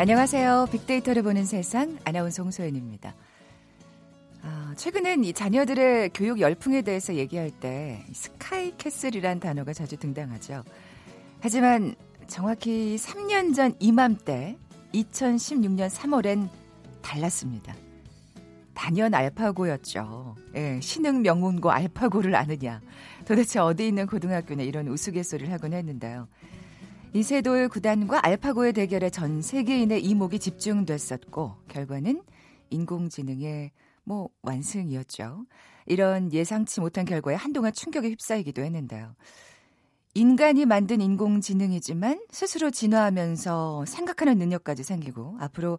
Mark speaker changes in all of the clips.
Speaker 1: 안녕하세요. 빅데이터를 보는 세상 아나운서 홍소연입니다. 아, 최근엔 이 자녀들의 교육 열풍에 대해서 얘기할 때 스카이캐슬이란 단어가 자주 등장하죠. 하지만 정확히 3년 전 이맘때 2016년 3월엔 달랐습니다. 단연 알파고였죠. 예, 신흥 명문고 알파고를 아느냐. 도대체 어디 있는 고등학교냐 이런 우스갯소리를 하곤 했는데요. 이세돌 구단과 알파고의 대결에 전 세계인의 이목이 집중됐었고 결과는 인공지능의 뭐 완승이었죠. 이런 예상치 못한 결과에 한동안 충격에 휩싸이기도 했는데요. 인간이 만든 인공지능이지만 스스로 진화하면서 생각하는 능력까지 생기고 앞으로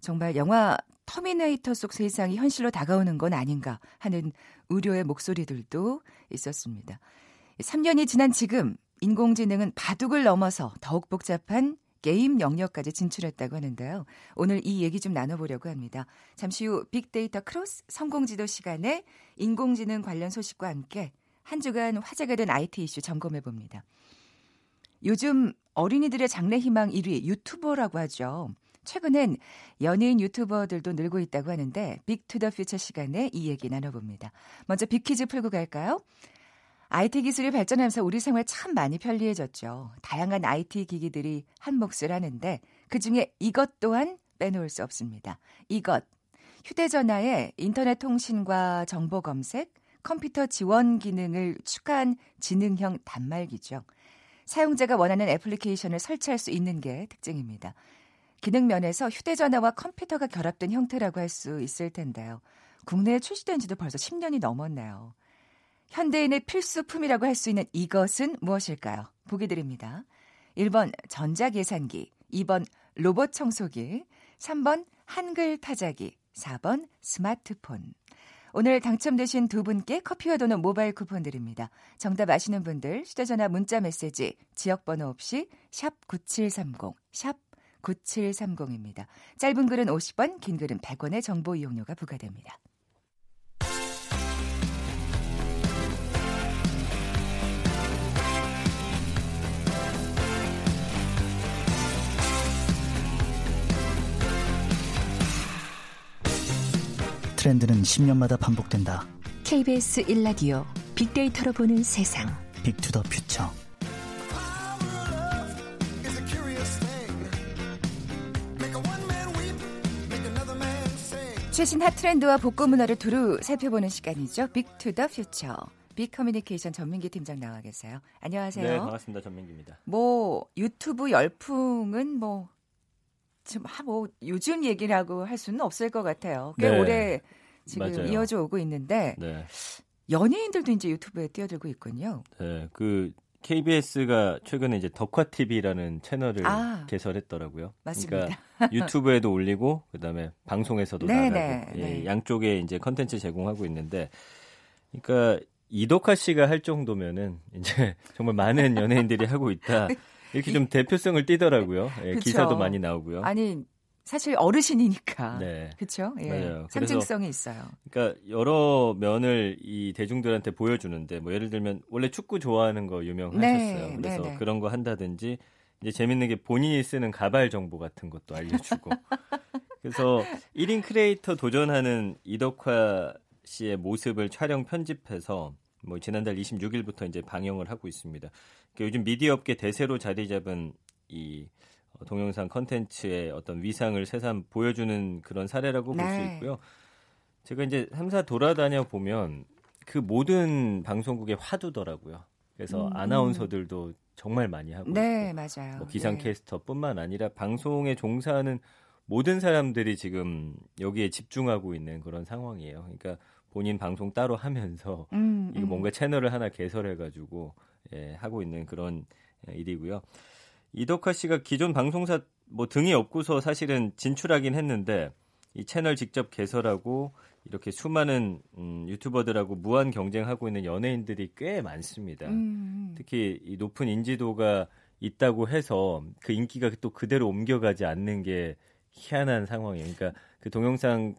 Speaker 1: 정말 영화 터미네이터 속 세상이 현실로 다가오는 건 아닌가 하는 우려의 목소리들도 있었습니다. 3년이 지난 지금 인공지능은 바둑을 넘어서 더욱 복잡한 게임 영역까지 진출했다고 하는데요. 오늘 이 얘기 좀 나눠보려고 합니다. 잠시 후 빅데이터 크로스 성공지도 시간에 인공지능 관련 소식과 함께 한 주간 화제가 된 IT 이슈 점검해 봅니다. 요즘 어린이들의 장래 희망 1위 유튜버라고 하죠. 최근엔 연예인 유튜버들도 늘고 있다고 하는데 Big to the Future 시간에 이 얘기 나눠봅니다. 먼저 빅퀴즈 풀고 갈까요? IT 기술이 발전하면서 우리 생활 참 많이 편리해졌죠. 다양한 IT 기기들이 한 몫을 하는데 그중에 이것 또한 빼놓을 수 없습니다. 이것 휴대전화에 인터넷 통신과 정보 검색, 컴퓨터 지원 기능을 추가한 지능형 단말기죠. 사용자가 원하는 애플리케이션을 설치할 수 있는 게 특징입니다. 기능 면에서 휴대전화와 컴퓨터가 결합된 형태라고 할 수 있을 텐데요. 국내에 출시된 지도 벌써 10년이 넘었네요. 현대인의 필수품이라고 할 수 있는 이것은 무엇일까요? 보기 드립니다. 1번 전자계산기, 2번 로봇 청소기, 3번 한글 타자기, 4번 스마트폰. 오늘 당첨되신 두 분께 커피와 도넛 모바일 쿠폰 드립니다. 정답 아시는 분들 휴대전화 문자 메시지 지역번호 없이 샵 9730, 샵 9730입니다. 짧은 글은 50원, 긴 글은 100원의 정보 이용료가 부과됩니다.
Speaker 2: 트렌드는 10년마다 반복된다.
Speaker 3: KBS 1라디오 빅데이터로 보는 세상.
Speaker 2: 빅투더 퓨처.
Speaker 1: 최신 핫 트렌드와 복고 문화를 두루 살펴보는 시간이죠. Big to the Future. 빅 커뮤니케이션 전민기 팀장 나와 계세요. 안녕하세요.
Speaker 4: 네, 반갑습니다. 전민기입니다.
Speaker 1: 뭐 유튜브 열풍은 뭐 지금 뭐 요즘 얘기라고 할 수는 없을 것 같아요. 꽤
Speaker 4: 네.
Speaker 1: 오래 지금
Speaker 4: 맞아요.
Speaker 1: 이어져 오고 있는데
Speaker 4: 네.
Speaker 1: 연예인들도 이제 유튜브에 뛰어들고 있군요.
Speaker 4: 네. 그 KBS가 최근에 이제 덕화 TV라는 채널을
Speaker 1: 아.
Speaker 4: 개설했더라고요.
Speaker 1: 맞습니다.
Speaker 4: 그러니까 유튜브에도 올리고 그다음에 방송에서도
Speaker 1: 네,
Speaker 4: 나가고
Speaker 1: 네,
Speaker 4: 예,
Speaker 1: 네.
Speaker 4: 양쪽에 이제 컨텐츠 제공하고 있는데 그러니까 이덕화 씨가 할 정도면은 이제 정말 많은 연예인들이 하고 있다. 이렇게 좀 대표성을 띠더라고요. 예. 기사도 많이 나오고요.
Speaker 1: 아니 사실 어르신이니까
Speaker 4: 네.
Speaker 1: 그렇죠. 예.
Speaker 4: 맞아요.
Speaker 1: 상징성이 있어요.
Speaker 4: 그러니까 여러 면을 이 대중들한테 보여주는데 뭐 예를 들면 원래 축구 좋아하는 거 유명하셨어요.
Speaker 1: 네,
Speaker 4: 그래서
Speaker 1: 네, 네.
Speaker 4: 그런 거 한다든지 이제 재밌는 게 본인이 쓰는 가발 정보 같은 것도 알려주고. 그래서 1인 크리에이터 도전하는 이덕화 씨의 모습을 촬영 편집해서 뭐 지난달 26일부터 이제 방영을 하고 있습니다. 그러니까 요즘 미디어 업계 대세로 자리 잡은 이 어, 동영상 컨텐츠의 어떤 위상을 새삼 보여주는 그런 사례라고 볼수
Speaker 1: 네.
Speaker 4: 있고요. 제가 이제 3사 돌아다녀 보면 그 모든 방송국의 화두더라고요. 그래서
Speaker 1: 음.
Speaker 4: 아나운서들도 정말 많이 하고
Speaker 1: 네,
Speaker 4: 있고
Speaker 1: 맞아요.
Speaker 4: 뭐 기상
Speaker 1: 예.
Speaker 4: 캐스터뿐만 아니라 방송에 종사하는 모든 사람들이 지금 여기에 집중하고 있는 그런 상황이에요. 그러니까 본인 방송 따로 하면서
Speaker 1: 음,
Speaker 4: 이거
Speaker 1: 음.
Speaker 4: 뭔가 채널을 하나 개설해 가지고 예, 하고 있는 그런 예, 일이고요. 이덕화 씨가 기존 방송사 뭐 등이 없고서 사실은 진출하긴 했는데 이 채널 직접 개설하고 이렇게 수많은 음, 유튜버들하고 무한 경쟁하고 있는 연예인들이 꽤 많습니다.
Speaker 1: 음.
Speaker 4: 특히 이 높은 인지도가 있다고 해서 그 인기가 또 그대로 옮겨가지 않는 게 희한한 상황이에요. 그러니까 그 동영상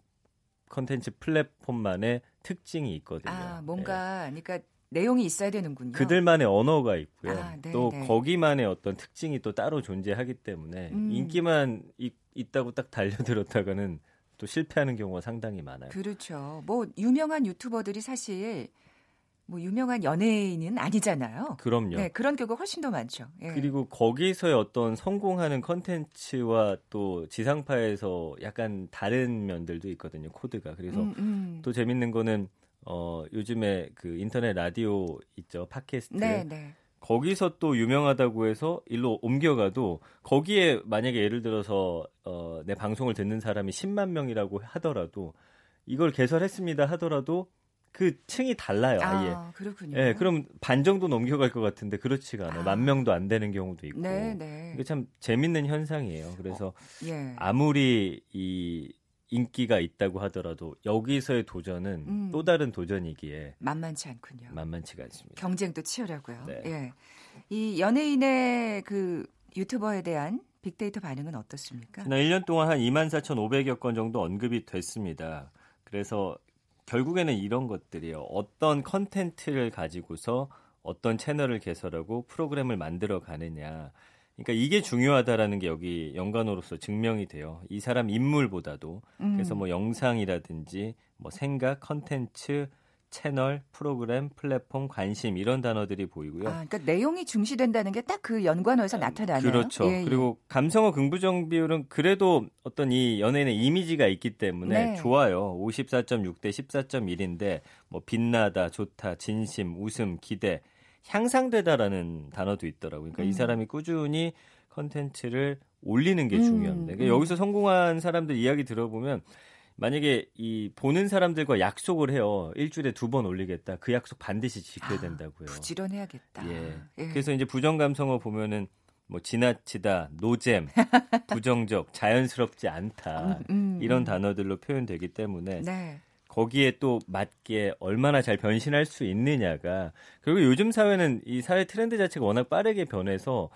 Speaker 4: 컨텐츠 플랫폼만의 특징이 있거든요.
Speaker 1: 아, 뭔가 그러니까 내용이 있어야 되는군요.
Speaker 4: 그들만의 언어가 있고요.
Speaker 1: 아, 네,
Speaker 4: 또
Speaker 1: 네.
Speaker 4: 거기만의 어떤 특징이 또 따로 존재하기 때문에
Speaker 1: 음.
Speaker 4: 인기만 있, 있다고 딱 달려들었다가는 또 실패하는 경우가 상당히 많아요.
Speaker 1: 그렇죠. 뭐 유명한 유튜버들이 사실 뭐 유명한 연예인은 아니잖아요.
Speaker 4: 그럼요.
Speaker 1: 네, 그런 경우가 훨씬 더 많죠. 예.
Speaker 4: 그리고 거기서의 어떤 성공하는 컨텐츠와 또 지상파에서 약간 다른 면들도 있거든요. 코드가. 그래서
Speaker 1: 음, 음.
Speaker 4: 또 재밌는 거는 어 요즘에 그 인터넷 라디오 있죠. 팟캐스트.
Speaker 1: 네, 네.
Speaker 4: 거기서 또 유명하다고 해서 일로 옮겨가도 거기에 만약에 예를 들어서 어, 내 방송을 듣는 사람이 10만 명이라고 하더라도 이걸 개설했습니다 하더라도 그 층이 달라요 아예.
Speaker 1: 아, 그렇군요.
Speaker 4: 예, 그럼 반 정도 넘겨갈 것 같은데 그렇지가 않아요.
Speaker 1: 아.
Speaker 4: 만 명도 안 되는 경우도 있고.
Speaker 1: 네, 네.
Speaker 4: 이게 참 재밌는 현상이에요. 그래서
Speaker 1: 예.
Speaker 4: 아무리 이 인기가 있다고 하더라도 여기서의 도전은
Speaker 1: 음.
Speaker 4: 또 다른 도전이기에
Speaker 1: 만만치 않군요.
Speaker 4: 만만치가 않습니다.
Speaker 1: 경쟁도 치열하고요.
Speaker 4: 네.
Speaker 1: 예. 이 연예인의 그 유튜버에 대한 빅데이터 반응은 어떻습니까?
Speaker 4: 지난 1년 동안 한 24,500여 건 정도 언급이 됐습니다. 그래서 결국에는 이런 것들이요. 어떤 컨텐츠를 가지고서 어떤 채널을 개설하고 프로그램을 만들어 가느냐. 그러니까 이게 중요하다라는 게 여기 연관어로서 증명이 돼요. 이 사람 인물보다도.
Speaker 1: 음.
Speaker 4: 그래서 뭐 영상이라든지 뭐 생각, 컨텐츠, 채널, 프로그램, 플랫폼, 관심 이런 단어들이 보이고요.
Speaker 1: 아, 그러니까 내용이 중시된다는 게 딱 그 연관어에서 나타나네요.
Speaker 4: 그렇죠.
Speaker 1: 예, 예.
Speaker 4: 그리고 감성어 긍부정 비율은 그래도 어떤 이 연예인의 이미지가 있기 때문에
Speaker 1: 네.
Speaker 4: 좋아요. 54.6 대 14.1인데 뭐 빛나다, 좋다, 진심, 웃음, 기대, 향상되다라는 단어도 있더라고요. 그러니까
Speaker 1: 음.
Speaker 4: 이 사람이 꾸준히 컨텐츠를 올리는 게
Speaker 1: 음,
Speaker 4: 중요합니다. 그러니까
Speaker 1: 음.
Speaker 4: 여기서 성공한 사람들 이야기 들어보면 만약에 이 보는 사람들과 약속을 해요. 일주일에 두 번 올리겠다. 그 약속 반드시 지켜야
Speaker 1: 아,
Speaker 4: 된다고요.
Speaker 1: 부지런해야겠다.
Speaker 4: 예.
Speaker 1: 예.
Speaker 4: 그래서 이제 부정 감성어 보면은 뭐 지나치다, 노잼, 부정적, 자연스럽지 않다
Speaker 1: 음, 음,
Speaker 4: 이런
Speaker 1: 음.
Speaker 4: 단어들로 표현되기 때문에
Speaker 1: 네.
Speaker 4: 거기에 또 맞게 얼마나 잘 변신할 수 있느냐가 그리고 요즘 사회는 이 사회 트렌드 자체가 워낙 빠르게 변해서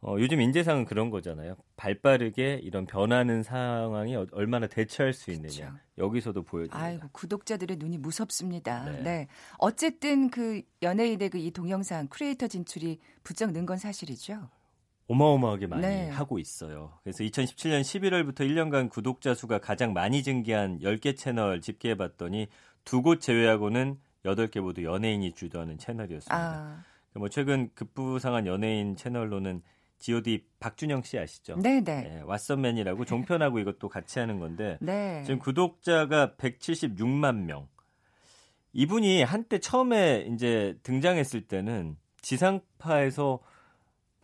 Speaker 4: 어, 요즘 인재상은 그런 거잖아요. 발 빠르게 이런 변하는 상황이 어- 얼마나 대처할 수 있느냐.
Speaker 1: 그쵸.
Speaker 4: 여기서도 보여집니다.
Speaker 1: 아이고 구독자들의 눈이 무섭습니다.
Speaker 4: 네.
Speaker 1: 네. 어쨌든 그 연예인의 그 이 동영상 크리에이터 진출이 부쩍 는 건 사실이죠.
Speaker 4: 어마어마하게 많이
Speaker 1: 네.
Speaker 4: 하고 있어요. 그래서 2017년 11월부터 1년간 구독자 수가 가장 많이 증기한 10개 채널 집계해 봤더니 두 곳 제외하고는 8개 모두 연예인이 주도하는 채널이었습니다.
Speaker 1: 아,
Speaker 4: 뭐 최근 급부상한 연예인 채널로는 G.O.D 박준영 씨 아시죠?
Speaker 1: 네, 네,
Speaker 4: 예, 왓썸맨이라고 종편하고 이것도 같이 하는 건데
Speaker 1: 네.
Speaker 4: 지금 구독자가 176만 명. 이분이 한때 처음에 이제 등장했을 때는 지상파에서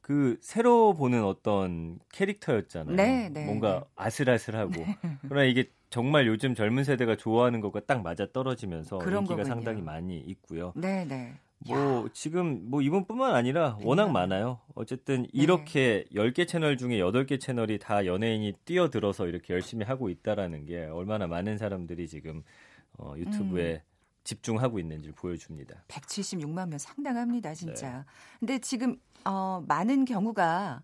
Speaker 4: 그 새로 보는 어떤 캐릭터였잖아요.
Speaker 1: 네, 네,
Speaker 4: 뭔가
Speaker 1: 네.
Speaker 4: 아슬아슬하고. 그러나 이게 정말 요즘 젊은 세대가 좋아하는 것과 딱 맞아 떨어지면서 인기가
Speaker 1: 거군요.
Speaker 4: 상당히 많이 있고요.
Speaker 1: 네, 네.
Speaker 4: 뭐 지금 뭐 이분뿐만 아니라 워낙
Speaker 1: 네.
Speaker 4: 많아요. 어쨌든 이렇게 10개 채널 중에 8개 채널이 다 연예인이 뛰어들어서 이렇게 열심히 하고 있다라는 게 얼마나 많은 사람들이 지금 어, 유튜브에
Speaker 1: 음.
Speaker 4: 집중하고 있는지 보여줍니다.
Speaker 1: 176만 명 상당합니다, 진짜.
Speaker 4: 네.
Speaker 1: 근데 지금 어, 많은 경우가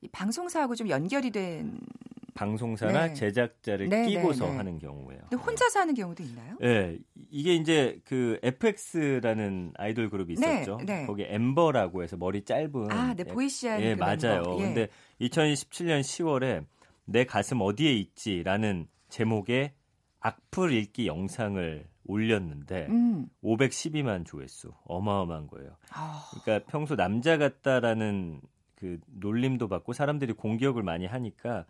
Speaker 1: 이 방송사하고 좀 연결이 된
Speaker 4: 방송사나
Speaker 1: 네.
Speaker 4: 제작자를
Speaker 1: 네,
Speaker 4: 끼고서
Speaker 1: 네, 네.
Speaker 4: 하는 경우예요.
Speaker 1: 근데 혼자서 하는 경우도 있나요?
Speaker 4: 예, 이게 이제 그 FX라는 아이돌 그룹이
Speaker 1: 네,
Speaker 4: 있었죠.
Speaker 1: 네.
Speaker 4: 거기 엠버라고 해서 머리 짧은
Speaker 1: 아, 네,
Speaker 4: 예,
Speaker 1: 보이시한
Speaker 4: 예,
Speaker 1: 그
Speaker 4: 맞아요.
Speaker 1: 예.
Speaker 4: 근데 2017년 10월에 내 가슴 어디에 있지라는 제목의 악플 읽기 영상을 올렸는데
Speaker 1: 음.
Speaker 4: 512만 조회수 어마어마한 거예요.
Speaker 1: 아,
Speaker 4: 그러니까 평소 남자 같다라는 그 놀림도 받고 사람들이 공격을 많이 하니까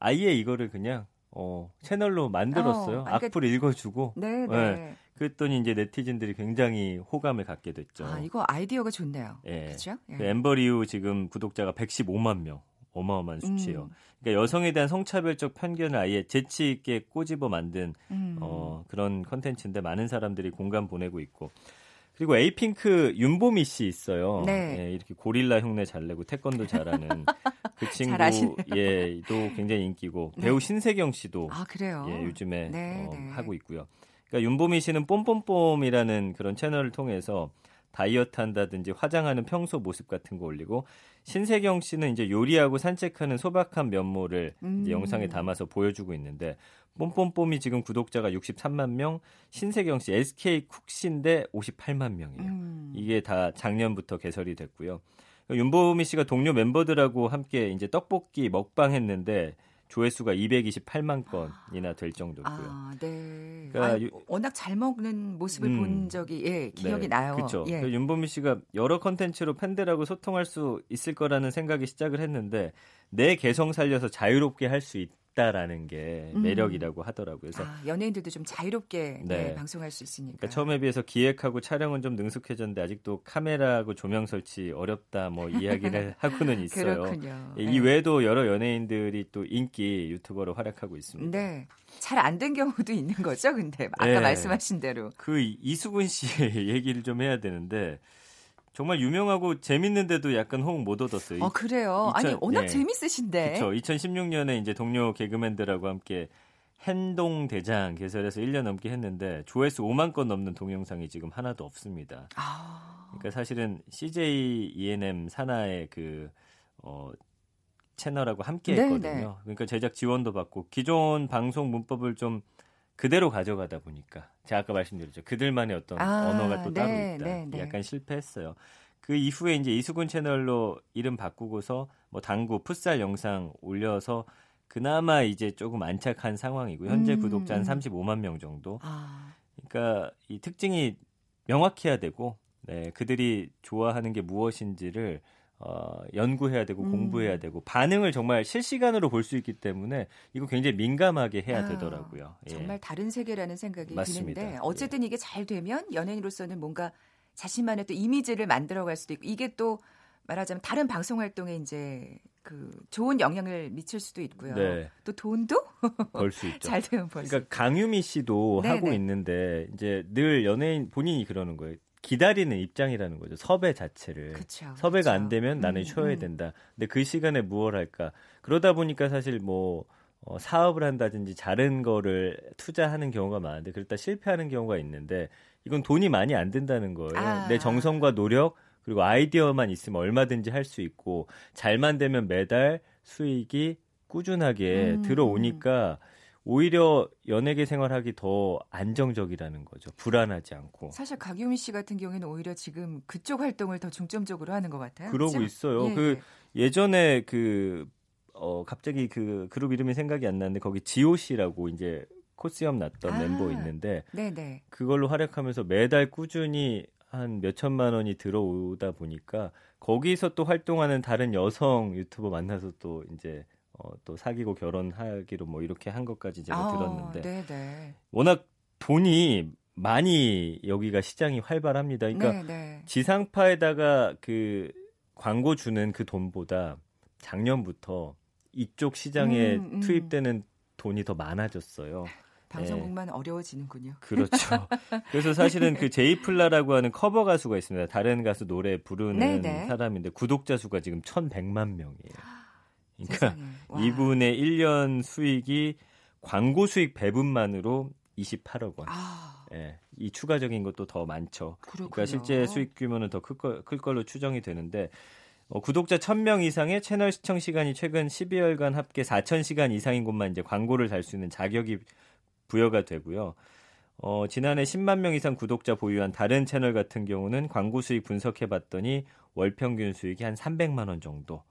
Speaker 4: 아예 이거를 그냥 어, 채널로 만들었어요.
Speaker 1: 어, 아, 그러니까-
Speaker 4: 악플 읽어주고
Speaker 1: 네, 네.
Speaker 4: 네. 그랬더니 이제 네티즌들이 굉장히 호감을 갖게 됐죠.
Speaker 1: 아, 이거 아이디어가 좋네요.
Speaker 4: 예.
Speaker 1: 그렇죠?
Speaker 4: 그 엠버리우 지금 구독자가 115만 명. 어마어마한 수치예요.
Speaker 1: 음.
Speaker 4: 그러니까 여성에 대한 성차별적 편견을 아예 재치 있게 꼬집어 만든
Speaker 1: 음.
Speaker 4: 어, 그런 컨텐츠인데 많은 사람들이 공감 보내고 있고 그리고 에이핑크 윤보미 씨 있어요.
Speaker 1: 네.
Speaker 4: 예, 이렇게 고릴라 흉내 잘 내고 태권도 잘하는 그 친구. 예, 또 굉장히 인기고
Speaker 1: 네.
Speaker 4: 배우 신세경 씨도
Speaker 1: 아, 그래요?
Speaker 4: 예, 요즘에
Speaker 1: 네,
Speaker 4: 어,
Speaker 1: 네.
Speaker 4: 하고 있고요. 그러니까 윤보미 씨는 뽐뽐뽐이라는 그런 채널을 통해서 다이어트 한다든지 화장하는 평소 모습 같은 거 올리고 신세경 씨는 이제 요리하고 산책하는 소박한 면모를
Speaker 1: 음.
Speaker 4: 영상에 담아서 보여주고 있는데 뽐뽐뽐이 지금 구독자가 63만 명, 신세경 씨 SK 쿡신데 58만 명이에요.
Speaker 1: 음.
Speaker 4: 이게 다 작년부터 개설이 됐고요. 윤보미 씨가 동료 멤버들하고 함께 이제 떡볶이 먹방 했는데 조회수가 228만 건이나 될 정도고요.
Speaker 1: 아, 네.
Speaker 4: 그러니까
Speaker 1: 아니,
Speaker 4: 유-
Speaker 1: 워낙 잘 먹는 모습을
Speaker 4: 음.
Speaker 1: 본 적이 예, 기억이
Speaker 4: 네,
Speaker 1: 나요.
Speaker 4: 그렇죠.
Speaker 1: 예.
Speaker 4: 윤보미 씨가 여러 컨텐츠로 팬들하고 소통할 수 있을 거라는 생각이 시작을 했는데 내 개성 살려서 자유롭게 할 수 있다라는 게
Speaker 1: 음.
Speaker 4: 매력이라고 하더라고요. 그래서
Speaker 1: 아, 연예인들도 좀 자유롭게
Speaker 4: 네.
Speaker 1: 네, 방송할 수 있으니까.
Speaker 4: 그러니까 처음에 비해서 기획하고 촬영은 좀 능숙해졌는데 아직도 카메라하고 조명 설치 어렵다 뭐 이야기를 하고는 있어요.
Speaker 1: 그렇군요.
Speaker 4: 예, 이
Speaker 1: 네.
Speaker 4: 외에도 여러 연예인들이 또 인기 유튜버로 활약하고 있습니다.
Speaker 1: 네. 잘 안 된 경우도 있는 거죠, 근데. 아까
Speaker 4: 네.
Speaker 1: 말씀하신 대로.
Speaker 4: 그 이- 이수근 씨의 얘기를 좀 해야 되는데 정말 유명하고 재밌는데도 약간 호응 못 얻었어요.
Speaker 1: 어, 그래요. 아니,
Speaker 4: 이천-
Speaker 1: 워낙
Speaker 4: 네.
Speaker 1: 재밌으신데.
Speaker 4: 그렇죠. 2016년에 이제 동료 개그맨들하고 함께 행동 대장 개설해서 1년 넘게 했는데 조회수 5만 건 넘는 동영상이 지금 하나도 없습니다.
Speaker 1: 아,
Speaker 4: 그러니까 사실은 CJ ENM 산하의 그 어, 채널하고 함께
Speaker 1: 네,
Speaker 4: 했거든요.
Speaker 1: 네.
Speaker 4: 그러니까 제작 지원도 받고 기존 방송 문법을 좀 그대로 가져가다 보니까 제가 아까 말씀드렸죠. 그들만의 어떤
Speaker 1: 아,
Speaker 4: 언어가 또 따로
Speaker 1: 네,
Speaker 4: 있다.
Speaker 1: 네, 네.
Speaker 4: 약간 실패했어요. 그 이후에 이제 이수근 채널로 이름 바꾸고서 뭐 당구 풋살 영상 올려서 그나마 이제 조금 안착한 상황이고 현재
Speaker 1: 음,
Speaker 4: 구독자 한
Speaker 1: 음.
Speaker 4: 35만 명 정도.
Speaker 1: 아,
Speaker 4: 그러니까 이 특징이 명확해야 되고 네, 그들이 좋아하는 게 무엇인지를 어, 연구해야 되고
Speaker 1: 음.
Speaker 4: 공부해야 되고 반응을 정말 실시간으로 볼 수 있기 때문에 이거 굉장히 민감하게 해야
Speaker 1: 아,
Speaker 4: 되더라고요. 예.
Speaker 1: 정말 다른 세계라는 생각이
Speaker 4: 맞습니다.
Speaker 1: 드는데 어쨌든 이게 잘 되면 연예인으로서는 뭔가 자신만의 또 이미지를 만들어갈 수도 있고 이게 또 말하자면 다른 방송 활동에 이제 그 좋은 영향을 미칠 수도 있고요.
Speaker 4: 네.
Speaker 1: 또 돈도
Speaker 4: 벌 수 있죠.
Speaker 1: 잘 되면 벌 수.
Speaker 4: 그러니까 강유미 씨도
Speaker 1: 네,
Speaker 4: 하고
Speaker 1: 네.
Speaker 4: 있는데 이제 늘 연예인 본인이 그러는 거예요. 기다리는 입장이라는 거죠. 섭외 자체를.
Speaker 1: 그쵸,
Speaker 4: 섭외가
Speaker 1: 그쵸.
Speaker 4: 안 되면 나는
Speaker 1: 음,
Speaker 4: 쉬어야
Speaker 1: 음.
Speaker 4: 된다. 근데 그 시간에 무엇 할까? 그러다 보니까 사실 뭐 어, 사업을 한다든지 다른 거를 투자하는 경우가 많은데 그러다 실패하는 경우가 있는데 이건 돈이 많이 안 든다는 거예요.
Speaker 1: 아.
Speaker 4: 내 정성과 노력 그리고 아이디어만 있으면 얼마든지 할 수 있고 잘만 되면 매달 수익이 꾸준하게
Speaker 1: 음.
Speaker 4: 들어오니까 오히려 연예계 생활하기 더 안정적이라는 거죠. 불안하지 않고.
Speaker 1: 사실 강유미 씨 같은 경우에는 오히려 지금 그쪽 활동을 더 중점적으로 하는 것 같아요.
Speaker 4: 그러고
Speaker 1: 그죠?
Speaker 4: 있어요.
Speaker 1: 예,
Speaker 4: 그 예전에 그 어, 갑자기 그 그룹 이름이 생각이 안 나는데 거기 지오 씨라고 이제 코스염 났던
Speaker 1: 아.
Speaker 4: 멤버 있는데
Speaker 1: 네, 네.
Speaker 4: 그걸로 활약하면서 매달 꾸준히 한 몇천만 원이 들어오다 보니까 거기서 또 활동하는 다른 여성 유튜버 만나서 또 이제 어, 또 사귀고 결혼하기로 뭐 이렇게 한 것까지 제가
Speaker 1: 아,
Speaker 4: 들었는데
Speaker 1: 네, 네.
Speaker 4: 워낙 돈이 많이 여기가 시장이 활발합니다. 그러니까
Speaker 1: 네, 네.
Speaker 4: 지상파에다가 그 광고 주는 그 돈보다 작년부터 이쪽 시장에
Speaker 1: 음, 음.
Speaker 4: 투입되는 돈이 더 많아졌어요.
Speaker 1: 방송국만 어려워지는군요.
Speaker 4: 그렇죠. 그래서 사실은 그 제이플라라고 하는 커버 가수가 있습니다. 다른 가수 노래 부르는
Speaker 1: 네네.
Speaker 4: 사람인데 구독자 수가 지금 1,100만 명이에요. 그러니까. 이분의 1년 수익이 광고 수익 배분만으로 28억 원.
Speaker 1: 아,
Speaker 4: 예, 이 추가적인 것도 더 많죠.
Speaker 1: 그렇군요.
Speaker 4: 그러니까 실제 수익 규모는 더 클 걸로 추정이 되는데 어, 구독자 1000명 이상의 채널 시청 시간이 최근 12월간 합계 4000시간 이상인 곳만 이제 광고를 달 수 있는 자격이 부여가 되고요. 어, 지난해 10만 명 이상 구독자 보유한 다른 채널 같은 경우는 광고 수익 분석해 봤더니 월 평균 수익이 한 300만 원 정도.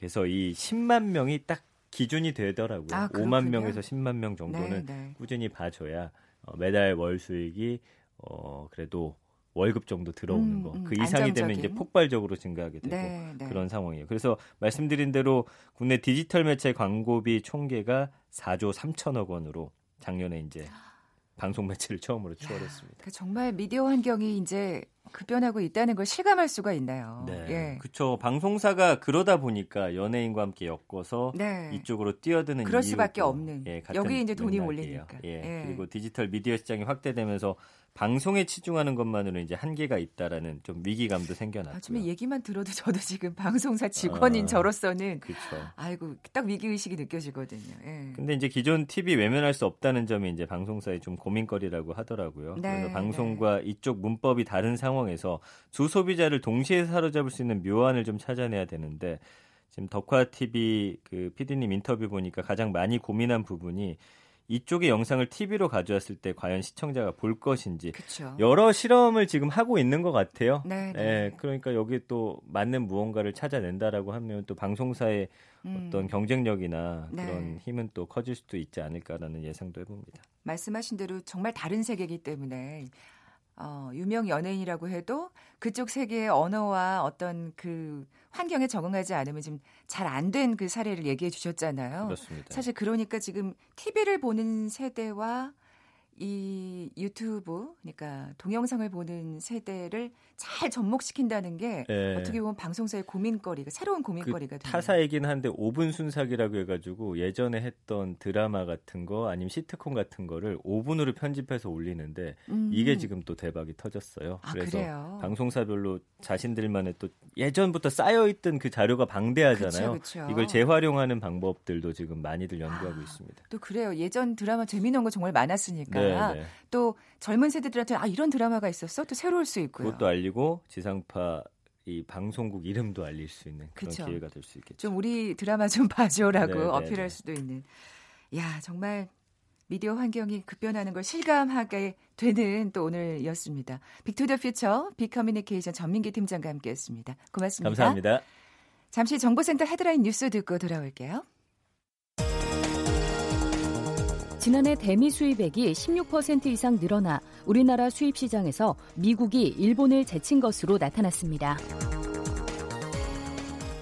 Speaker 4: 그래서 이 10만 명이 딱 기준이 되더라고요.
Speaker 1: 아,
Speaker 4: 5만
Speaker 1: 그렇군요.
Speaker 4: 명에서 10만 명 정도는
Speaker 1: 네, 네.
Speaker 4: 꾸준히 봐줘야 어, 매달 월 수익이 어, 그래도 월급 정도 들어오는
Speaker 1: 음,
Speaker 4: 거.
Speaker 1: 음,
Speaker 4: 그 이상이 되면 이제
Speaker 1: 안정적인.
Speaker 4: 폭발적으로 증가하게 되고
Speaker 1: 네, 네.
Speaker 4: 그런 상황이에요. 그래서 말씀드린 대로 국내 디지털 매체 광고비 총계가 4조 3천억 원으로 작년에 이제 방송 매체를 처음으로 추월했습니다.
Speaker 1: 그 정말 미디어 환경이 이제 급변하고 있다는 걸 실감할 수가 있나요?
Speaker 4: 네,
Speaker 1: 예.
Speaker 4: 그렇죠. 방송사가 그러다 보니까 연예인과 함께 엮어서
Speaker 1: 네.
Speaker 4: 이쪽으로 뛰어드는
Speaker 1: 그럴 수밖에 없는.
Speaker 4: 예,
Speaker 1: 여기 이제 돈이
Speaker 4: 맥락이에요.
Speaker 1: 몰리니까.
Speaker 4: 예,
Speaker 1: 예.
Speaker 4: 그리고 디지털 미디어 시장이 확대되면서 방송에 치중하는 것만으로는 이제 한계가 있다라는 좀 위기감도 생겨났고요.
Speaker 1: 아침에 얘기만 들어도 저도 지금 방송사 직원인
Speaker 4: 아,
Speaker 1: 저로서는
Speaker 4: 그렇죠.
Speaker 1: 아이고 딱 위기 의식이 느껴지거든요. 예.
Speaker 4: 근데 이제 기존 TV 외면할 수 없다는 점이 이제 방송사의 좀 고민거리라고 하더라고요.
Speaker 1: 네,
Speaker 4: 그래서 방송과 이쪽 문법이 다른 상황에서 두 소비자를 동시에 사로잡을 수 있는 묘안을 좀 찾아내야 되는데 지금 덕화 TV 그 PD님 인터뷰 보니까 가장 많이 고민한 부분이 이쪽의 영상을 TV로 가져왔을 때 과연 시청자가 볼 것인지
Speaker 1: 그렇죠.
Speaker 4: 여러 실험을 지금 하고 있는 것 같아요.
Speaker 1: 네, 네.
Speaker 4: 예, 그러니까 여기 또 맞는 무언가를 찾아낸다라고 하면 또 방송사의
Speaker 1: 음,
Speaker 4: 어떤 경쟁력이나
Speaker 1: 네.
Speaker 4: 그런 힘은 또 커질 수도 있지 않을까라는 예상도 해봅니다.
Speaker 1: 말씀하신 대로 정말 다른 세계이기 때문에 어, 유명 연예인이라고 해도 그쪽 세계의 언어와 어떤 그 환경에 적응하지 않으면 지금 잘 안 된 그 사례를 얘기해 주셨잖아요.
Speaker 4: 그렇습니다.
Speaker 1: 사실 그러니까 지금 TV를 보는 세대와 이 유튜브, 그러니까 동영상을 보는 세대를 잘 접목시킨다는 게
Speaker 4: 예.
Speaker 1: 어떻게 보면 방송사의 고민거리가 새로운
Speaker 4: 그
Speaker 1: 고민거리가 되는
Speaker 4: 타사이긴 한데 5분 순삭이라고 해가지고 예전에 했던 드라마 같은 거 아니면 시트콤 같은 거를 5분으로 편집해서 올리는데
Speaker 1: 음.
Speaker 4: 이게 지금 또 대박이 터졌어요.
Speaker 1: 아,
Speaker 4: 그래서
Speaker 1: 그래요?
Speaker 4: 방송사별로 자신들만의 또 예전부터 쌓여있던 그 자료가 방대하잖아요.
Speaker 1: 그쵸, 그쵸.
Speaker 4: 이걸 재활용하는 방법들도 지금 많이들 연구하고
Speaker 1: 아,
Speaker 4: 있습니다.
Speaker 1: 또 그래요. 예전 드라마 재미있는 거 정말 많았으니까
Speaker 4: 네, 네.
Speaker 1: 또 젊은 세대들한테 아 이런 드라마가 있었어 또 새로울 수 있고요.
Speaker 4: 그것도 알리고 지상파 이 방송국 이름도 알릴 수 있는 그런
Speaker 1: 그쵸.
Speaker 4: 기회가 될 수 있겠죠.
Speaker 1: 좀 우리 드라마 좀 봐줘라고
Speaker 4: 네, 네,
Speaker 1: 어필할
Speaker 4: 네.
Speaker 1: 수도 있는. 야 정말 미디어 환경이 급변하는 걸 실감하게 되는 또 오늘이었습니다. Big to the Future 빅커뮤니케이션 전민기 팀장과 함께했습니다. 고맙습니다.
Speaker 4: 감사합니다.
Speaker 1: 잠시 정보센터 헤드라인 뉴스 듣고 돌아올게요.
Speaker 5: 지난해 대미 수입액이 16% 이상 늘어나 우리나라 수입 시장에서 미국이 일본을 제친 것으로 나타났습니다.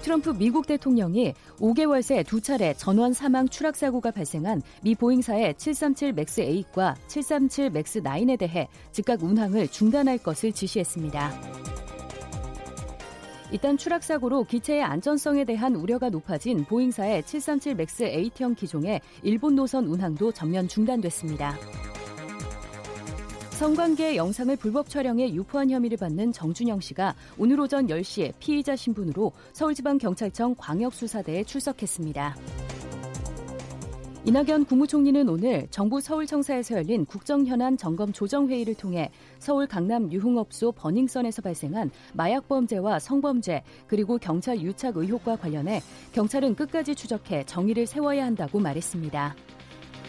Speaker 5: 트럼프 미국 대통령이 5개월 새 두 차례 전원 사망 추락 사고가 발생한 미 보잉사의 737 맥스 8과 737 맥스 9에 대해 즉각 운항을 중단할 것을 지시했습니다. 잇단 추락 사고로 기체의 안전성에 대한 우려가 높아진 보잉사의 737 맥스 8형 기종의 일본 노선 운항도 전면 중단됐습니다. 성관계 영상을 불법 촬영해 유포한 혐의를 받는 정준영 씨가 오늘 오전 10시에 피의자 신분으로 서울지방경찰청 광역수사대에 출석했습니다. 이낙연 국무총리는 오늘 정부 서울청사에서 열린 국정현안 점검 조정회의를 통해 서울 강남 유흥업소 버닝썬에서 발생한 마약 범죄와 성범죄 그리고 경찰 유착 의혹과 관련해 경찰은 끝까지 추적해 정의를 세워야 한다고 말했습니다.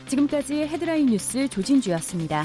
Speaker 5: 지금까지 헤드라인 뉴스 조진주였습니다.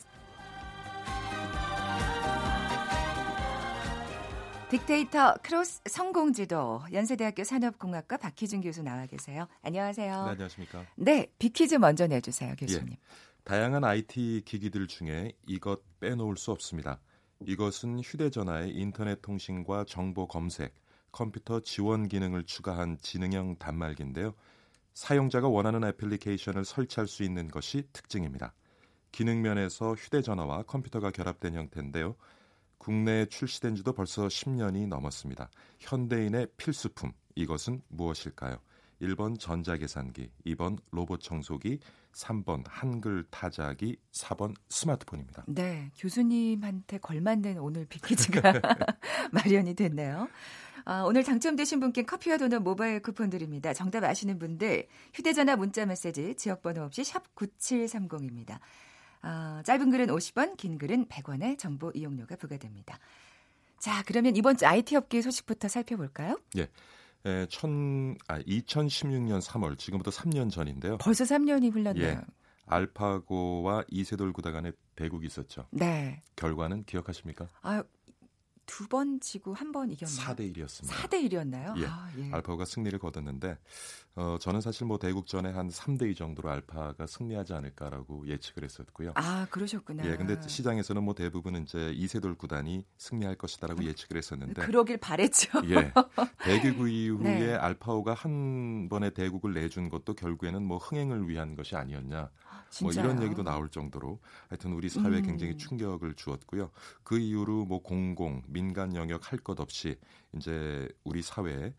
Speaker 1: 빅데이터 크로스 성공지도 연세대학교 산업공학과 박희준 교수 나와 계세요. 안녕하세요.
Speaker 6: 네, 안녕하십니까.
Speaker 1: 네, 빅퀴즈 먼저 내주세요, 교수님.
Speaker 6: 예. 다양한 IT 기기들 중에 이것 빼놓을 수 없습니다. 이것은 휴대전화의 인터넷 통신과 정보 검색, 컴퓨터 지원 기능을 추가한 지능형 단말기인데요. 사용자가 원하는 애플리케이션을 설치할 수 있는 것이 특징입니다. 기능 면에서 휴대전화와 컴퓨터가 결합된 형태인데요. 국내에 출시된 지도 벌써 10년이 넘었습니다. 현대인의 필수품, 이것은 무엇일까요? 1번 전자계산기, 2번 로봇 청소기, 3번 한글 타자기, 4번 스마트폰입니다.
Speaker 1: 네, 교수님한테 걸맞는 오늘 빅퀴즈가 마련이 됐네요. 아, 오늘 당첨되신 분께 커피와 도넛 모바일 쿠폰 드립니다. 정답 아시는 분들 휴대전화 문자 메시지 지역번호 없이 샵 9730입니다. 아, 짧은 글은 50원, 긴 글은 100원의 정보 이용료가 부과됩니다. 자, 그러면 이번 주 IT 업계 소식부터 살펴볼까요?
Speaker 6: 예. 에, 천, 아, 2016년 3월, 지금부터 3년 전인데요.
Speaker 1: 벌써 3년이 흘렀네요.
Speaker 6: 예. 알파고와 이세돌 구단 간의 대국이 있었죠.
Speaker 1: 네.
Speaker 6: 결과는 기억하십니까?
Speaker 1: 아, 두 번 지고 한 번 이겼나요?
Speaker 6: 4대 1이었습니다.
Speaker 1: 4대 1이었나요?
Speaker 6: 예.
Speaker 1: 아, 예.
Speaker 6: 알파고가 승리를 거뒀는데 어, 저는 사실 뭐 대국전에 한 3대 2 정도로 알파가 승리하지 않을까라고 예측을 했었고요.
Speaker 1: 아, 그러셨구나.
Speaker 6: 예, 근데 시장에서는 뭐 대부분 이제 이세돌 구단이 승리할 것이다라고 예측을 했었는데
Speaker 1: 그러길 바랬죠.
Speaker 6: 예. 대기구 이후에
Speaker 1: 네.
Speaker 6: 알파오가 한 번에 대국을 내준 것도 결국에는 뭐 흥행을 위한 것이 아니었냐. 뭐
Speaker 1: 진짜요?
Speaker 6: 이런 얘기도 나올 정도로 하여튼 우리 사회에
Speaker 1: 음.
Speaker 6: 굉장히 충격을 주었고요. 그 이후로 뭐 공공, 민간 영역 할 것 없이 이제 우리 사회에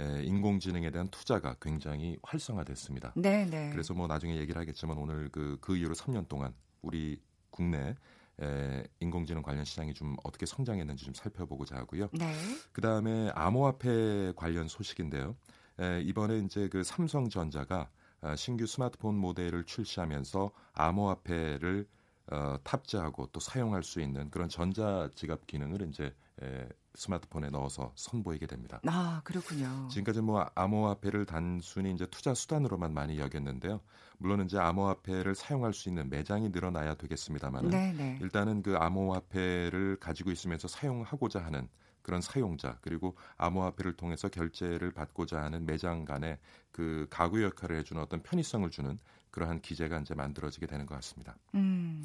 Speaker 6: 에, 인공지능에 대한 투자가 굉장히 활성화됐습니다.
Speaker 1: 네, 네.
Speaker 6: 그래서 뭐 나중에 얘기를 하겠지만 오늘 그, 그 이후로 3년 동안 우리 국내 에, 인공지능 관련 시장이 좀 어떻게 성장했는지 좀 살펴보고자 하고요.
Speaker 1: 네.
Speaker 6: 그 다음에 암호화폐 관련 소식인데요. 에, 이번에 이제 그 삼성전자가 아, 신규 스마트폰 모델을 출시하면서 암호화폐를 어, 탑재하고 또 사용할 수 있는 그런 전자지갑 기능을 이제 에, 스마트폰에 넣어서 선보이게 됩니다.
Speaker 1: 아, 그렇군요.
Speaker 6: 지금까지 뭐 암호화폐를 단순히 이제 투자 수단으로만 많이 여겼는데요. 물론 이제 암호화폐를 사용할 수 있는 매장이 늘어나야 되겠습니다만
Speaker 1: 네, 네.
Speaker 6: 일단은 그 암호화폐를 가지고 있으면서 사용하고자 하는 그런 사용자 그리고 암호화폐를 통해서 결제를 받고자 하는 매장 간의 그 가구 역할을 해주는 어떤 편의성을 주는 그러한 기재가 이제 만들어지게 되는 것 같습니다.
Speaker 1: 음.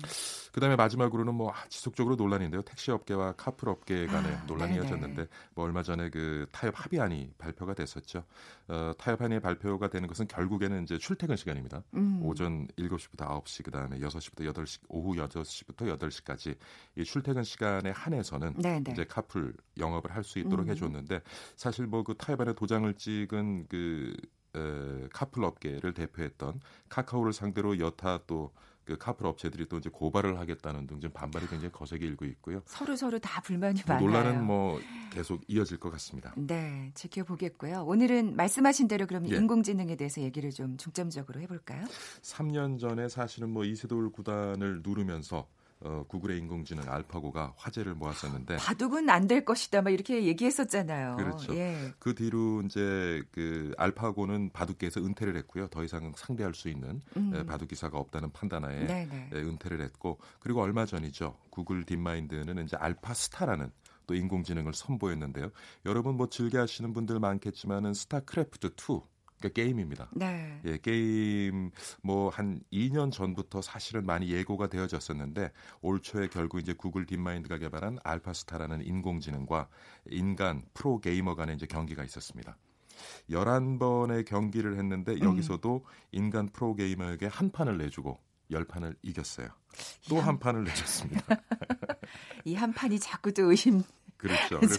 Speaker 6: 그다음에 마지막으로는 뭐 아, 지속적으로 논란인데요. 택시 업계와 카풀 업계 간의
Speaker 1: 아,
Speaker 6: 논란이
Speaker 1: 네네.
Speaker 6: 이어졌는데 뭐 얼마 전에 그 타협 합의안이 발표가 됐었죠. 어, 타협 안이 발표가 되는 것은 결국에는 이제 출퇴근 시간입니다.
Speaker 1: 음.
Speaker 6: 오전 7시부터 9시 그다음에 6시부터 8시 오후 6시부터 8시까지 이 출퇴근 시간에 한해서는
Speaker 1: 네네.
Speaker 6: 이제 카풀 영업을 할 수 있도록
Speaker 1: 음.
Speaker 6: 해 줬는데 사실 뭐 그 타협안에 도장을 찍은 그 에, 카풀 업계를 대표했던 카카오를 상대로 여타 또 그 카풀 업체들이 또 이제 고발을 하겠다는 등좀 반발이 굉장히 거세게 일고 있고요.
Speaker 1: 서로 서로 다 불만이
Speaker 6: 뭐
Speaker 1: 많아요.
Speaker 6: 논란은 뭐 계속 이어질 것 같습니다.
Speaker 1: 네, 지켜보겠고요. 오늘은 말씀하신 대로 그럼
Speaker 6: 예.
Speaker 1: 인공지능에 대해서 얘기를 좀 중점적으로 해볼까요?
Speaker 6: 3년 전에 사실은 뭐 이세돌 구단을 누르면서 어, 구글의 인공지능 알파고가 화제를 모았었는데
Speaker 1: 바둑은 안 될 것이다, 막 이렇게 얘기했었잖아요.
Speaker 6: 그렇죠.
Speaker 1: 예.
Speaker 6: 그 뒤로 이제 그 알파고는 바둑계에서 은퇴를 했고요. 더 이상 상대할 수 있는
Speaker 1: 음.
Speaker 6: 에, 바둑 기사가 없다는 판단하에
Speaker 1: 네네.
Speaker 6: 에, 은퇴를 했고 그리고 얼마 전이죠. 구글 딥마인드는 이제 알파스타라는 또 인공지능을 선보였는데요. 여러분 뭐 즐겨 하시는 분들 많겠지만은 스타크래프트 2 그러니까 게임입니다.
Speaker 1: 네.
Speaker 6: 예, 게임 뭐 한 2년 전부터 사실은 많이 예고가 되어졌었는데 올 초에 결국 이제 구글 딥마인드가 개발한 알파스타라는 인공지능과 인간 프로 게이머 간의 이제 경기가 있었습니다. 11번의 경기를 했는데 여기서도 인간 프로 게이머에게 한 판을 내주고 10판을 이겼어요. 또한 판을 내줬습니다.
Speaker 1: 이 한 판이 자꾸 또 의심
Speaker 6: 그렇죠. 그래서.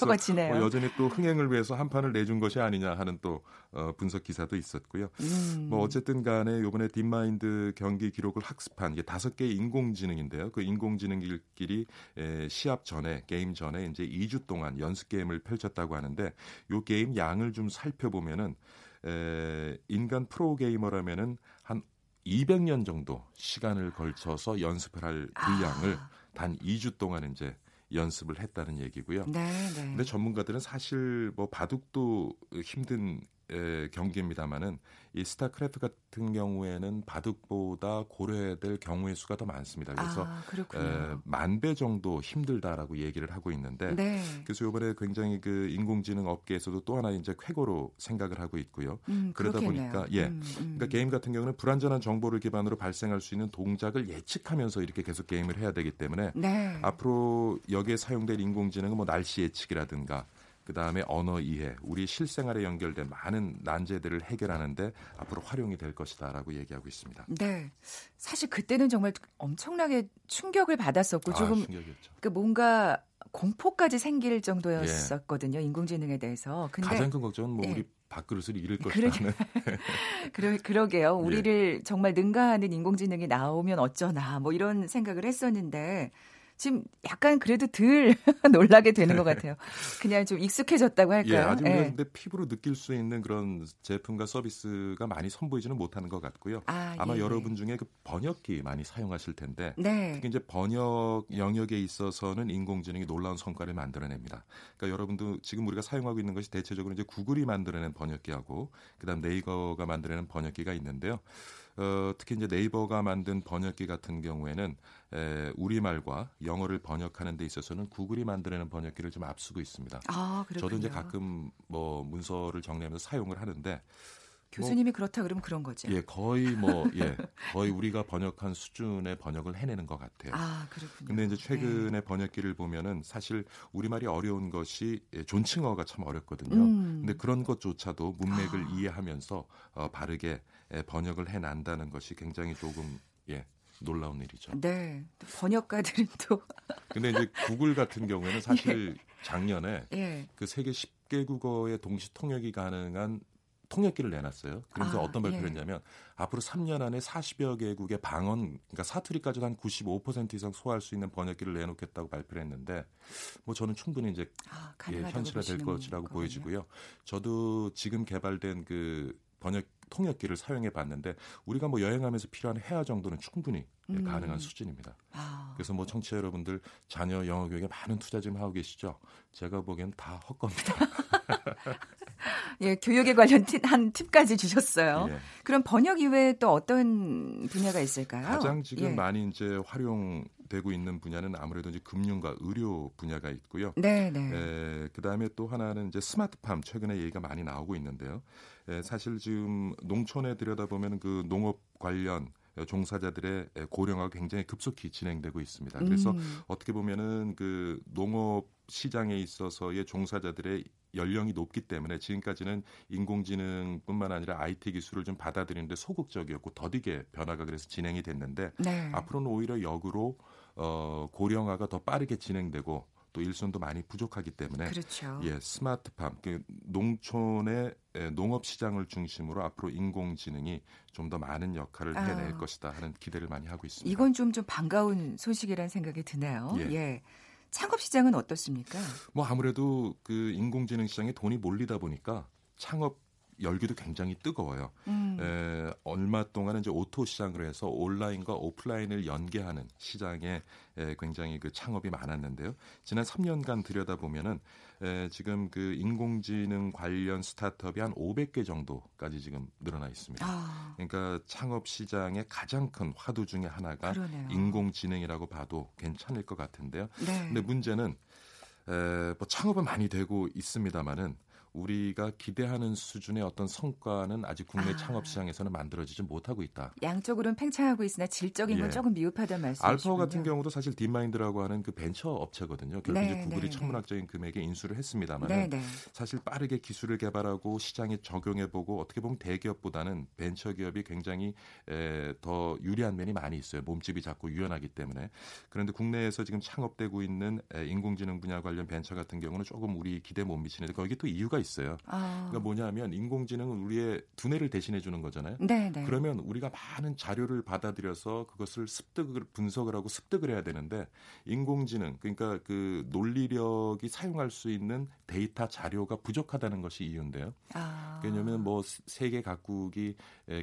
Speaker 6: 뭐 여전히 또 흥행을 위해서 한 판을 내준 것이 아니냐 하는 또 어, 분석 기사도 있었고요.
Speaker 1: 음.
Speaker 6: 뭐 어쨌든 간에 요번에 딥마인드 경기 기록을 학습한 이게 다섯 개의 인공지능인데요. 그 인공지능끼리 에, 시합 전에 게임 전에 이제 2주 동안 연습 게임을 펼쳤다고 하는데 요 게임 양을 좀 살펴보면은 에, 인간 프로 게이머라면은 한 200년 정도 시간을 걸쳐서 연습을 할 분량을
Speaker 1: 아.
Speaker 6: 단 2주 동안 이제 연습을 했다는 얘기고요.
Speaker 1: 네, 네.
Speaker 6: 근데 전문가들은 사실 뭐 바둑도 힘든 에, 경기입니다만은 이 스타크래프트 같은 경우에는 바둑보다 고려해야 될 경우의 수가 더 많습니다. 그래서
Speaker 1: 아, 그렇군요.
Speaker 6: 만배 정도 힘들다라고 얘기를 하고 있는데
Speaker 1: 네.
Speaker 6: 그래서 이번에 굉장히 그 인공지능 업계에서도 또 하나 이제 쾌거로 생각을 하고 있고요.
Speaker 1: 음,
Speaker 6: 그러다
Speaker 1: 그렇겠네요.
Speaker 6: 보니까 예,
Speaker 1: 음, 음.
Speaker 6: 그러니까 게임 같은 경우는 불안전한 정보를 기반으로 발생할 수 있는 동작을 예측하면서 이렇게 계속 게임을 해야 되기 때문에
Speaker 1: 네.
Speaker 6: 앞으로 여기에 사용될 인공지능은 뭐 날씨 예측이라든가 그 다음에 언어 이해, 우리 실생활에 연결된 많은 난제들을 해결하는데 앞으로 활용이 될 것이다라고 얘기하고 있습니다.
Speaker 1: 네. 사실 그때는 정말 엄청나게 충격을 받았었고
Speaker 6: 아,
Speaker 1: 조금
Speaker 6: 충격이었죠.
Speaker 1: 그 뭔가 공포까지 생길 정도였었거든요. 인공지능에 대해서. 근데
Speaker 6: 가장 큰 걱정은 뭐
Speaker 1: 예.
Speaker 6: 우리 밥그릇을 잃을 것이라는
Speaker 1: 그러, 그러게요.
Speaker 6: 예.
Speaker 1: 우리를 정말 능가하는 인공지능이 나오면 어쩌나 뭐 이런 생각을 했었는데 지금 약간 그래도 덜 놀라게 되는 것 같아요. 그냥 좀 익숙해졌다고
Speaker 6: 예,
Speaker 1: 할까요?
Speaker 6: 아직
Speaker 1: 예.
Speaker 6: 근데 피부로 느낄 수 있는 그런 제품과 서비스가 많이 선보이지는 못하는 것 같고요.
Speaker 1: 아,
Speaker 6: 아마
Speaker 1: 예,
Speaker 6: 여러분 중에 그 번역기 많이 사용하실 텐데
Speaker 1: 네.
Speaker 6: 특히 이제 번역 영역에 있어서는 인공지능이 놀라운 성과를 만들어냅니다. 그러니까 여러분도 지금 우리가 사용하고 있는 것이 대체적으로 이제 구글이 만들어낸 번역기하고 그다음 네이버가 만들어낸 번역기가 있는데요. 어, 특히 이제 네이버가 만든 번역기 같은 경우에는 에, 우리말과 영어를 번역하는 데 있어서는 구글이 만드는 번역기를 좀 앞서고 있습니다.
Speaker 1: 아,
Speaker 6: 저도 이제 가끔 뭐 문서를 정리하면서 사용을 하는데
Speaker 1: 교수님이 뭐, 그렇다 그러면 그런 거죠.
Speaker 6: 예, 거의 뭐 예, 거의 우리가 번역한 수준의 번역을 해내는 것 같아요.
Speaker 1: 아, 그렇군요.
Speaker 6: 근데 이제 최근에 네. 번역기를 보면은 사실 우리말이 어려운 것이 예, 존칭어가 참 어렵거든요. 음. 근데 그런 것조차도 문맥을 아. 이해하면서 어, 바르게 예, 번역을 해낸다는 것이 굉장히 조금 예, 놀라운 일이죠.
Speaker 1: 네. 번역가들은 또.
Speaker 6: 근데 이제 구글 같은 경우에는 사실 예. 작년에 예. 그 세계 10개 국어의 동시 통역이 가능한 통역기를 내놨어요. 그래서 아, 어떤 발표를 예. 했냐면 앞으로 3년 안에 40여 개국의 방언, 그러니까 사투리까지도 한 95% 이상 소화할 수 있는 번역기를 내놓겠다고 발표를 했는데 뭐 저는 충분히 이제 아, 예, 현실화 될 것이라고 거군요. 보여지고요. 저도 지금 개발된 그 번역 통역기를 사용해 봤는데 우리가 뭐 여행하면서 필요한 해야 정도는 충분히 예, 음. 가능한 수준입니다. 아. 그래서 뭐 청취자 여러분들 자녀 영어 교육에 많은 투자 좀 하고 계시죠? 제가 보기엔 다 헛겁니다.
Speaker 1: 예, 교육에 관련한 팁까지 주셨어요. 예. 그럼 번역 이외에 또 어떤 분야가 있을까요?
Speaker 6: 가장 지금 예. 많이 이제 활용 되고 있는 분야는 아무래도 이제 금융과 의료 분야가 있고요.
Speaker 1: 네, 네. 예,
Speaker 6: 그다음에 또 하나는 이제 스마트팜 최근에 얘기가 많이 나오고 있는데요. 예, 사실 지금 농촌에 들여다보면 그 농업 관련 종사자들의 고령화가 굉장히 급속히 진행되고 있습니다. 그래서 음. 어떻게 보면은 그 농업 시장에 있어서의 종사자들의 연령이 높기 때문에 지금까지는 인공지능뿐만 아니라 IT 기술을 좀 받아들이는데 소극적이었고 더디게 변화가 그래서 진행이 됐는데 네. 앞으로는 오히려 역으로 어, 고령화가 더 빠르게 진행되고 또 일손도 많이 부족하기 때문에
Speaker 1: 그렇죠.
Speaker 6: 예 스마트팜 그 농촌의 농업 시장을 중심으로 앞으로 인공지능이 좀 더 많은 역할을 해낼 아. 것이다 하는 기대를 많이 하고 있습니다.
Speaker 1: 이건 좀좀 반가운 소식이라는 생각이 드네요. 예. 예. 창업 시장은 어떻습니까?
Speaker 6: 뭐 아무래도 그 인공지능 시장에 돈이 몰리다 보니까 창업 열기도 굉장히 뜨거워요. 음. 에, 얼마 동안 이제 O2O 시장으로 해서 온라인과 오프라인을 연계하는 시장에 에, 굉장히 그 창업이 많았는데요. 지난 3년간 들여다 보면은 에, 지금 그 인공지능 관련 스타트업이 한 500개 정도까지 지금 늘어나 있습니다. 아. 그러니까 창업 시장의 가장 큰 화두 중에 하나가 그러네요. 인공지능이라고 봐도 괜찮을 것 같은데요. 네. 근데 문제는 에, 뭐 창업은 많이 되고 있습니다만은 우리가 기대하는 수준의 어떤 성과는 아직 국내 아. 창업 시장에서는 만들어지지 못하고 있다.
Speaker 1: 양쪽으로는 팽창하고 있으나 질적인 건 예. 조금 미흡하다는 말씀이시죠.
Speaker 6: 알파고 같은 경우도 사실 딥마인드라고 하는 그 벤처 업체거든요. 결국 네, 이제 구글이 네, 네. 천문학적인 금액에 인수를 했습니다만 네, 네, 사실 빠르게 기술을 개발하고 시장에 적용해보고 어떻게 보면 대기업보다는 벤처 기업이 굉장히 에, 더 유리한 면이 많이 있어요. 몸집이 작고 유연하기 때문에. 그런데 국내에서 지금 창업되고 있는 에, 인공지능 분야 관련 벤처 같은 경우는 조금 우리 기대 못 미치는데 거기 또 이유가 있어요. 아. 그러니까 뭐냐면 인공지능은 우리의 두뇌를 대신해 주는 거잖아요.
Speaker 1: 네네. 네.
Speaker 6: 그러면 우리가 많은 자료를 받아들여서 그것을 습득을 분석을 하고 습득을 해야 되는데 인공지능 그러니까 그 논리력이 사용할 수 있는 데이터 자료가 부족하다는 것이 이유인데요. 아. 왜냐하면 뭐 세계 각국이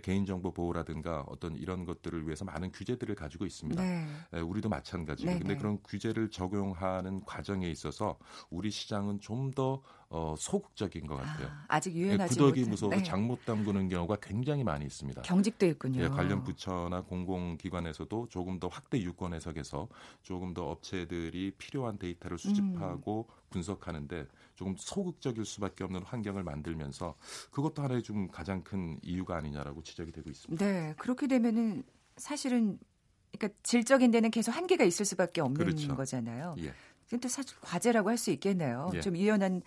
Speaker 6: 개인정보 보호라든가 어떤 이런 것들을 위해서 많은 규제들을 가지고 있습니다. 네. 우리도 마찬가지고 근데 그런 규제를 적용하는 과정에 있어서 우리 시장은 좀더 어, 소극적인 것 같아요.
Speaker 1: 아, 직 유연하지
Speaker 6: 구더기 못한. 무서워서 네. 장못 담그는 경우가 굉장히 많이 있습니다.
Speaker 1: 경직도 있군요.
Speaker 6: 예, 관련 부처나 공공기관에서도 조금 더 확대 유권 해석에서 조금 더 업체들이 필요한 데이터를 수집하고 음. 분석하는데 조금 소극적일 수밖에 없는 환경을 만들면서 그것도 하나의 좀 가장 큰 이유가 아니냐라고 지적이 되고 있습니다.
Speaker 1: 네, 그렇게 되면은 사실은 그러니까 질적인 데는 계속 한계가 있을 수밖에 없는 그렇죠. 거잖아요. 예. 근데 사실 과제라고 할 수 있겠네요. 예. 좀 유연한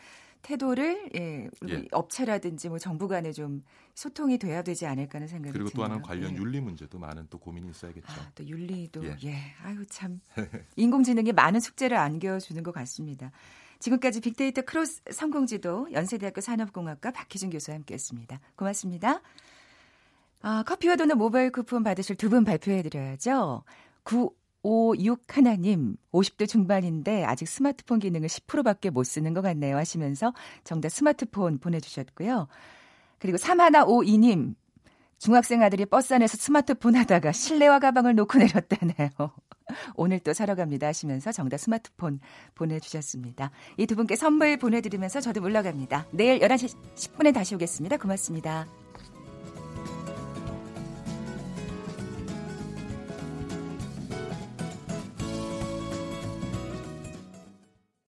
Speaker 1: 태도를 예, 예. 업체라든지 뭐 정부 간에 좀 소통이 돼야 되지 않을까 하는 생각이
Speaker 6: 그리고
Speaker 1: 드네요.
Speaker 6: 또 하나는 관련 예. 윤리 문제도 많은 또 고민이 있어야겠죠. 아,
Speaker 1: 또 윤리도 예. 예. 아유 참 인공지능이 많은 숙제를 안겨주는 것 같습니다. 지금까지 빅데이터 크로스 성공지도 연세대학교 산업공학과 박희준 교수와 함께했습니다. 고맙습니다. 아, 커피와 도넛 모바일 쿠폰 받으실 두 분 발표해드려야죠. 9 56 하나님 50대 중반인데 아직 스마트폰 기능을 10%밖에 못 쓰는 것 같네요 하시면서 정답 스마트폰 보내주셨고요. 그리고 3152님 중학생 아들이 버스 안에서 스마트폰 하다가 실내화 가방을 놓고 내렸다네요. 오늘 또 사러 갑니다 하시면서 정답 스마트폰 보내주셨습니다. 이 두 분께 선물 보내드리면서 저도 물러갑니다. 내일 11시 10분에 다시 오겠습니다. 고맙습니다.